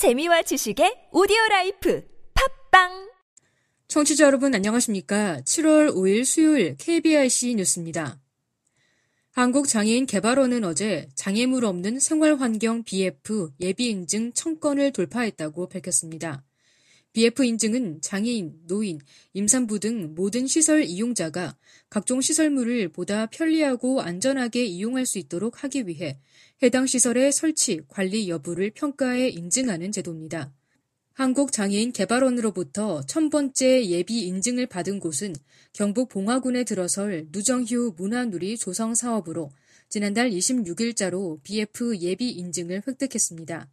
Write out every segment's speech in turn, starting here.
재미와 지식의 오디오 라이프 팟빵 청취자 여러분 안녕하십니까? 7월 5일 수요일 KBIC 뉴스입니다. 한국장애인 개발원은 어제 장애물 없는 생활환경 BF 예비 인증 1000건을 돌파했다고 밝혔습니다. BF 인증은 장애인, 노인, 임산부 등 모든 시설 이용자가 각종 시설물을 보다 편리하고 안전하게 이용할 수 있도록 하기 위해 해당 시설의 설치, 관리 여부를 평가해 인증하는 제도입니다. 한국장애인 개발원으로부터 천번째 예비 인증을 받은 곳은 경북 봉화군에 들어설 누정휴 문화누리 조성 사업으로 지난달 26일자로 BF 예비 인증을 획득했습니다.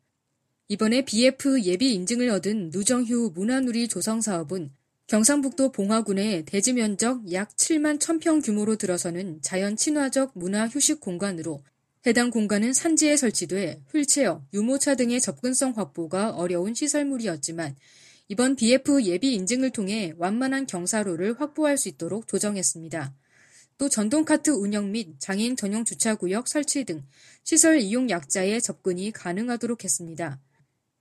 이번에 BF 예비 인증을 얻은 누정휴 문화누리 조성 사업은 경상북도 봉화군의 대지 면적 약 7만 1000평 규모로 들어서는 자연 친화적 문화 휴식 공간으로 해당 공간은 산지에 설치돼 휠체어, 유모차 등의 접근성 확보가 어려운 시설물이었지만 이번 BF 예비 인증을 통해 완만한 경사로를 확보할 수 있도록 조정했습니다. 또 전동카트 운영 및 장애인 전용 주차구역 설치 등 시설 이용 약자의 접근이 가능하도록 했습니다.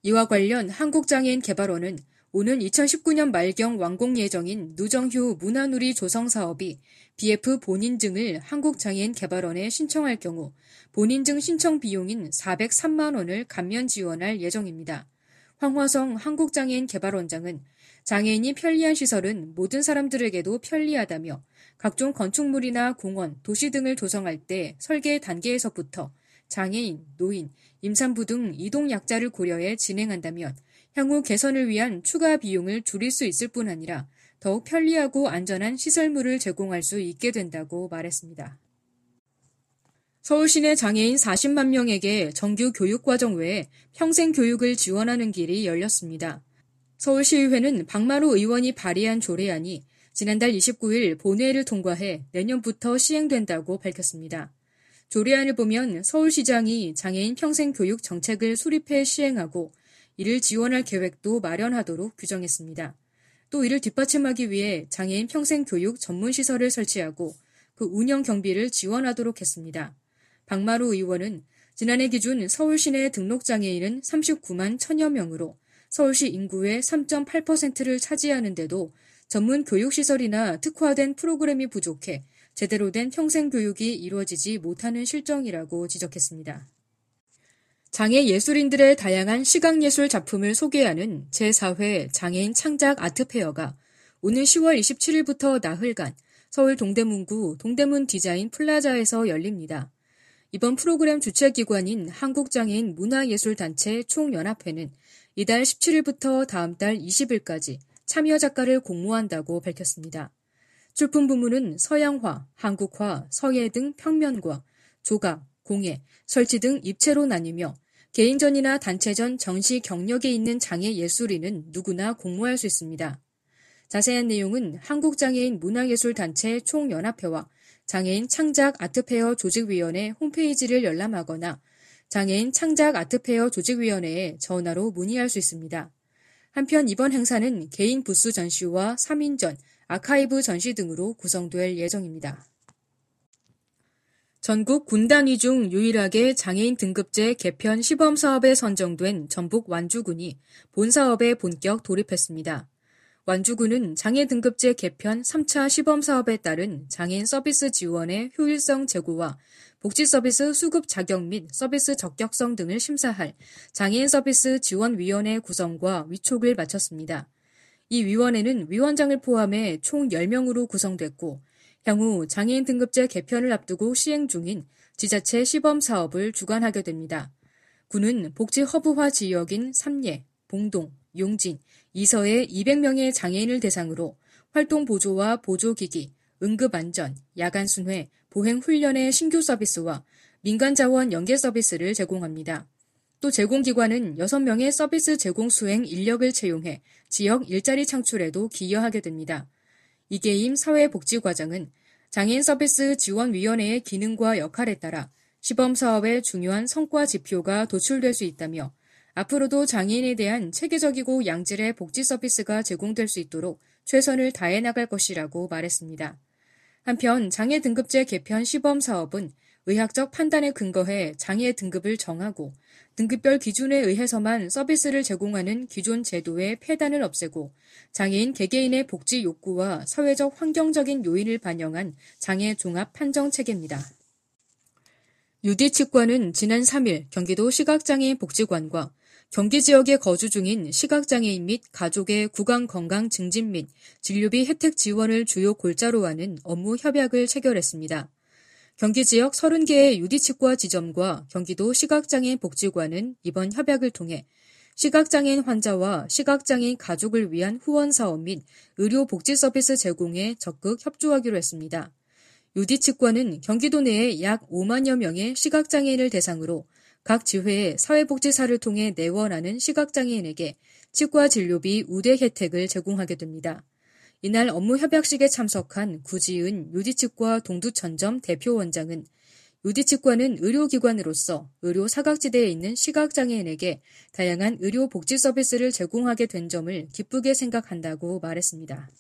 이와 관련 한국장애인 개발원은 오는 2019년 말경 완공 예정인 누정휴 문화누리 조성 사업이 BF 본인증을 한국장애인 개발원에 신청할 경우 본인증 신청 비용인 403만 원을 감면 지원할 예정입니다. 황화성 한국장애인 개발원장은 장애인이 편리한 시설은 모든 사람들에게도 편리하다며 각종 건축물이나 공원, 도시 등을 조성할 때 설계 단계에서부터 장애인, 노인, 임산부 등 이동 약자를 고려해 진행한다면 향후 개선을 위한 추가 비용을 줄일 수 있을 뿐 아니라 더욱 편리하고 안전한 시설물을 제공할 수 있게 된다고 말했습니다. 서울시내 장애인 40만 명에게 정규 교육과정 외에 평생 교육을 지원하는 길이 열렸습니다. 서울시의회는 박마루 의원이 발의한 조례안이 지난달 29일 본회의를 통과해 내년부터 시행된다고 밝혔습니다. 조례안을 보면 서울시장이 장애인 평생교육 정책을 수립해 시행하고 이를 지원할 계획도 마련하도록 규정했습니다. 또 이를 뒷받침하기 위해 장애인 평생교육 전문시설을 설치하고 그 운영 경비를 지원하도록 했습니다. 박마루 의원은 지난해 기준 서울 시내 등록장애인은 39만 천여 명으로 서울시 인구의 3.8%를 차지하는데도 전문 교육시설이나 특화된 프로그램이 부족해 제대로 된 평생 교육이 이루어지지 못하는 실정이라고 지적했습니다. 장애 예술인들의 다양한 시각예술 작품을 소개하는 제4회 장애인 창작 아트페어가 오는 10월 27일부터 나흘간 서울 동대문구 동대문 디자인 플라자에서 열립니다. 이번 프로그램 주최기관인 한국장애인 문화예술단체 총연합회는 이달 17일부터 다음 달 20일까지 참여 작가를 공모한다고 밝혔습니다. 출품 부문은 서양화, 한국화, 서예 등 평면과 조각, 공예, 설치 등 입체로 나뉘며 개인전이나 단체전 전시 경력에 있는 장애 예술인은 누구나 공모할 수 있습니다. 자세한 내용은 한국장애인 문화예술단체 총연합회와 장애인 창작 아트페어 조직위원회 홈페이지를 열람하거나 장애인 창작 아트페어 조직위원회에 전화로 문의할 수 있습니다. 한편 이번 행사는 개인 부스 전시와 3인전, 아카이브 전시 등으로 구성될 예정입니다. 전국 군단위 중 유일하게 장애인 등급제 개편 시범 사업에 선정된 전북 완주군이 본 사업에 본격 돌입했습니다. 완주군은 장애 등급제 개편 3차 시범 사업에 따른 장애인 서비스 지원의 효율성 제고와 복지 서비스 수급 자격 및 서비스 적격성 등을 심사할 장애인 서비스 지원위원회 구성과 위촉을 마쳤습니다. 이 위원회는 위원장을 포함해 총 10명으로 구성됐고 향후 장애인 등급제 개편을 앞두고 시행 중인 지자체 시범 사업을 주관하게 됩니다. 군은 복지 허브화 지역인 삼례, 봉동, 용진, 이서의 200명의 장애인을 대상으로 활동 보조와 보조기기, 응급안전, 야간순회, 보행훈련의 신규 서비스와 민간자원 연계 서비스를 제공합니다. 또 제공기관은 6명의 서비스 제공 수행 인력을 채용해 지역 일자리 창출에도 기여하게 됩니다. 이계임 사회복지과장은 장애인 서비스 지원위원회의 기능과 역할에 따라 시범 사업의 중요한 성과 지표가 도출될 수 있다며 앞으로도 장애인에 대한 체계적이고 양질의 복지 서비스가 제공될 수 있도록 최선을 다해 나갈 것이라고 말했습니다. 한편 장애 등급제 개편 시범 사업은 의학적 판단에 근거해 장애 등급을 정하고 등급별 기준에 의해서만 서비스를 제공하는 기존 제도의 폐단을 없애고 장애인 개개인의 복지 욕구와 사회적 환경적인 요인을 반영한 장애 종합 판정 체계입니다. 유디치과는 지난 3일 경기도 시각장애인 복지관과 경기 지역에 거주 중인 시각장애인 및 가족의 구강 건강 증진 및 진료비 혜택 지원을 주요 골자로 하는 업무 협약을 체결했습니다. 경기 지역 30개의 유디치과 지점과 경기도 시각장애인 복지관은 이번 협약을 통해 시각장애인 환자와 시각장애인 가족을 위한 후원 사업 및 의료 복지 서비스 제공에 적극 협조하기로 했습니다. 유디치과는 경기도 내에 약 5만여 명의 시각장애인을 대상으로 각 지회에 사회복지사를 통해 내원하는 시각장애인에게 치과 진료비 우대 혜택을 제공하게 됩니다. 이날 업무 협약식에 참석한 구지은 유디치과 동두천점 대표원장은 유디치과는 의료기관으로서 의료 사각지대에 있는 시각장애인에게 다양한 의료 복지 서비스를 제공하게 된 점을 기쁘게 생각한다고 말했습니다.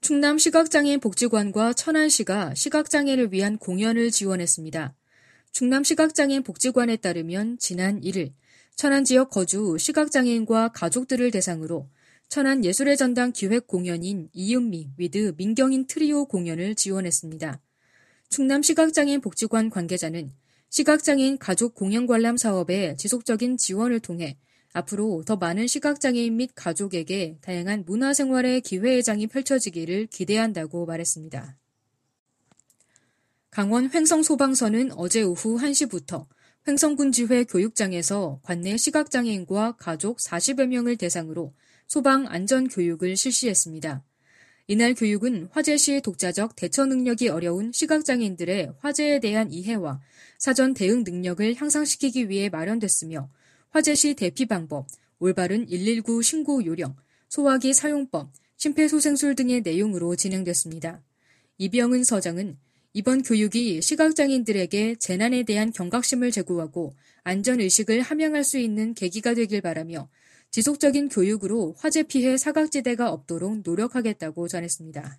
충남 시각장애인 복지관과 천안시가 시각장애를 위한 공연을 지원했습니다. 충남 시각장애인 복지관에 따르면 지난 1일 천안 지역 거주 시각장애인과 가족들을 대상으로 천안 예술의 전당 기획 공연인 이은미 with 민경인 트리오 공연을 지원했습니다. 충남 시각장애인 복지관 관계자는 시각장애인 가족 공연 관람 사업의 지속적인 지원을 통해 앞으로 더 많은 시각장애인 및 가족에게 다양한 문화생활의 기회의 장이 펼쳐지기를 기대한다고 말했습니다. 강원 횡성소방서는 어제 오후 1시부터 횡성군지회 교육장에서 관내 시각장애인과 가족 40여 명을 대상으로 소방 안전 교육을 실시했습니다. 이날 교육은 화재 시 독자적 대처 능력이 어려운 시각장애인들의 화재에 대한 이해와 사전 대응 능력을 향상시키기 위해 마련됐으며 화재 시 대피 방법, 올바른 119 신고 요령, 소화기 사용법, 심폐소생술 등의 내용으로 진행됐습니다. 이병은 서장은 이번 교육이 시각장애인들에게 재난에 대한 경각심을 제고하고 안전의식을 함양할 수 있는 계기가 되길 바라며 지속적인 교육으로 화재 피해 사각지대가 없도록 노력하겠다고 전했습니다.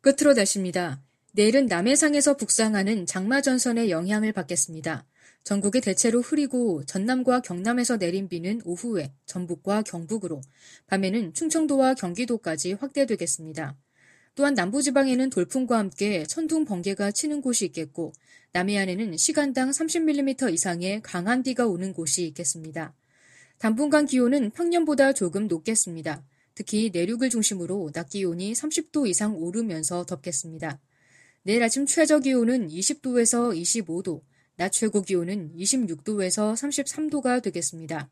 끝으로 날씨입니다. 내일은 남해상에서 북상하는 장마전선의 영향을 받겠습니다. 전국이 대체로 흐리고 전남과 경남에서 내린 비는 오후에 전북과 경북으로, 밤에는 충청도와 경기도까지 확대되겠습니다. 또한 남부지방에는 돌풍과 함께 천둥 번개가 치는 곳이 있겠고, 남해안에는 시간당 30mm 이상의 강한 비가 오는 곳이 있겠습니다. 당분간 기온은 평년보다 조금 높겠습니다. 특히 내륙을 중심으로 낮 기온이 30도 이상 오르면서 덥겠습니다. 내일 아침 최저 기온은 20도에서 25도, 낮 최고 기온은 26도에서 33도가 되겠습니다.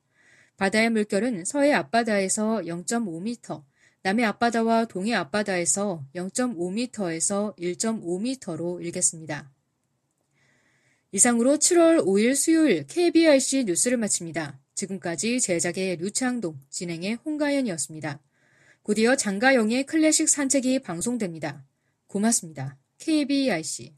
바다의 물결은 서해 앞바다에서 0.5m, 남해 앞바다와 동해 앞바다에서 0.5m에서 1.5m로 일겠습니다. 이상으로 7월 5일 수요일 KBRC 뉴스를 마칩니다. 지금까지 제작의 류창동, 진행의 홍가연이었습니다. 곧이어 장가영의 클래식 산책이 방송됩니다. 고맙습니다. KBIC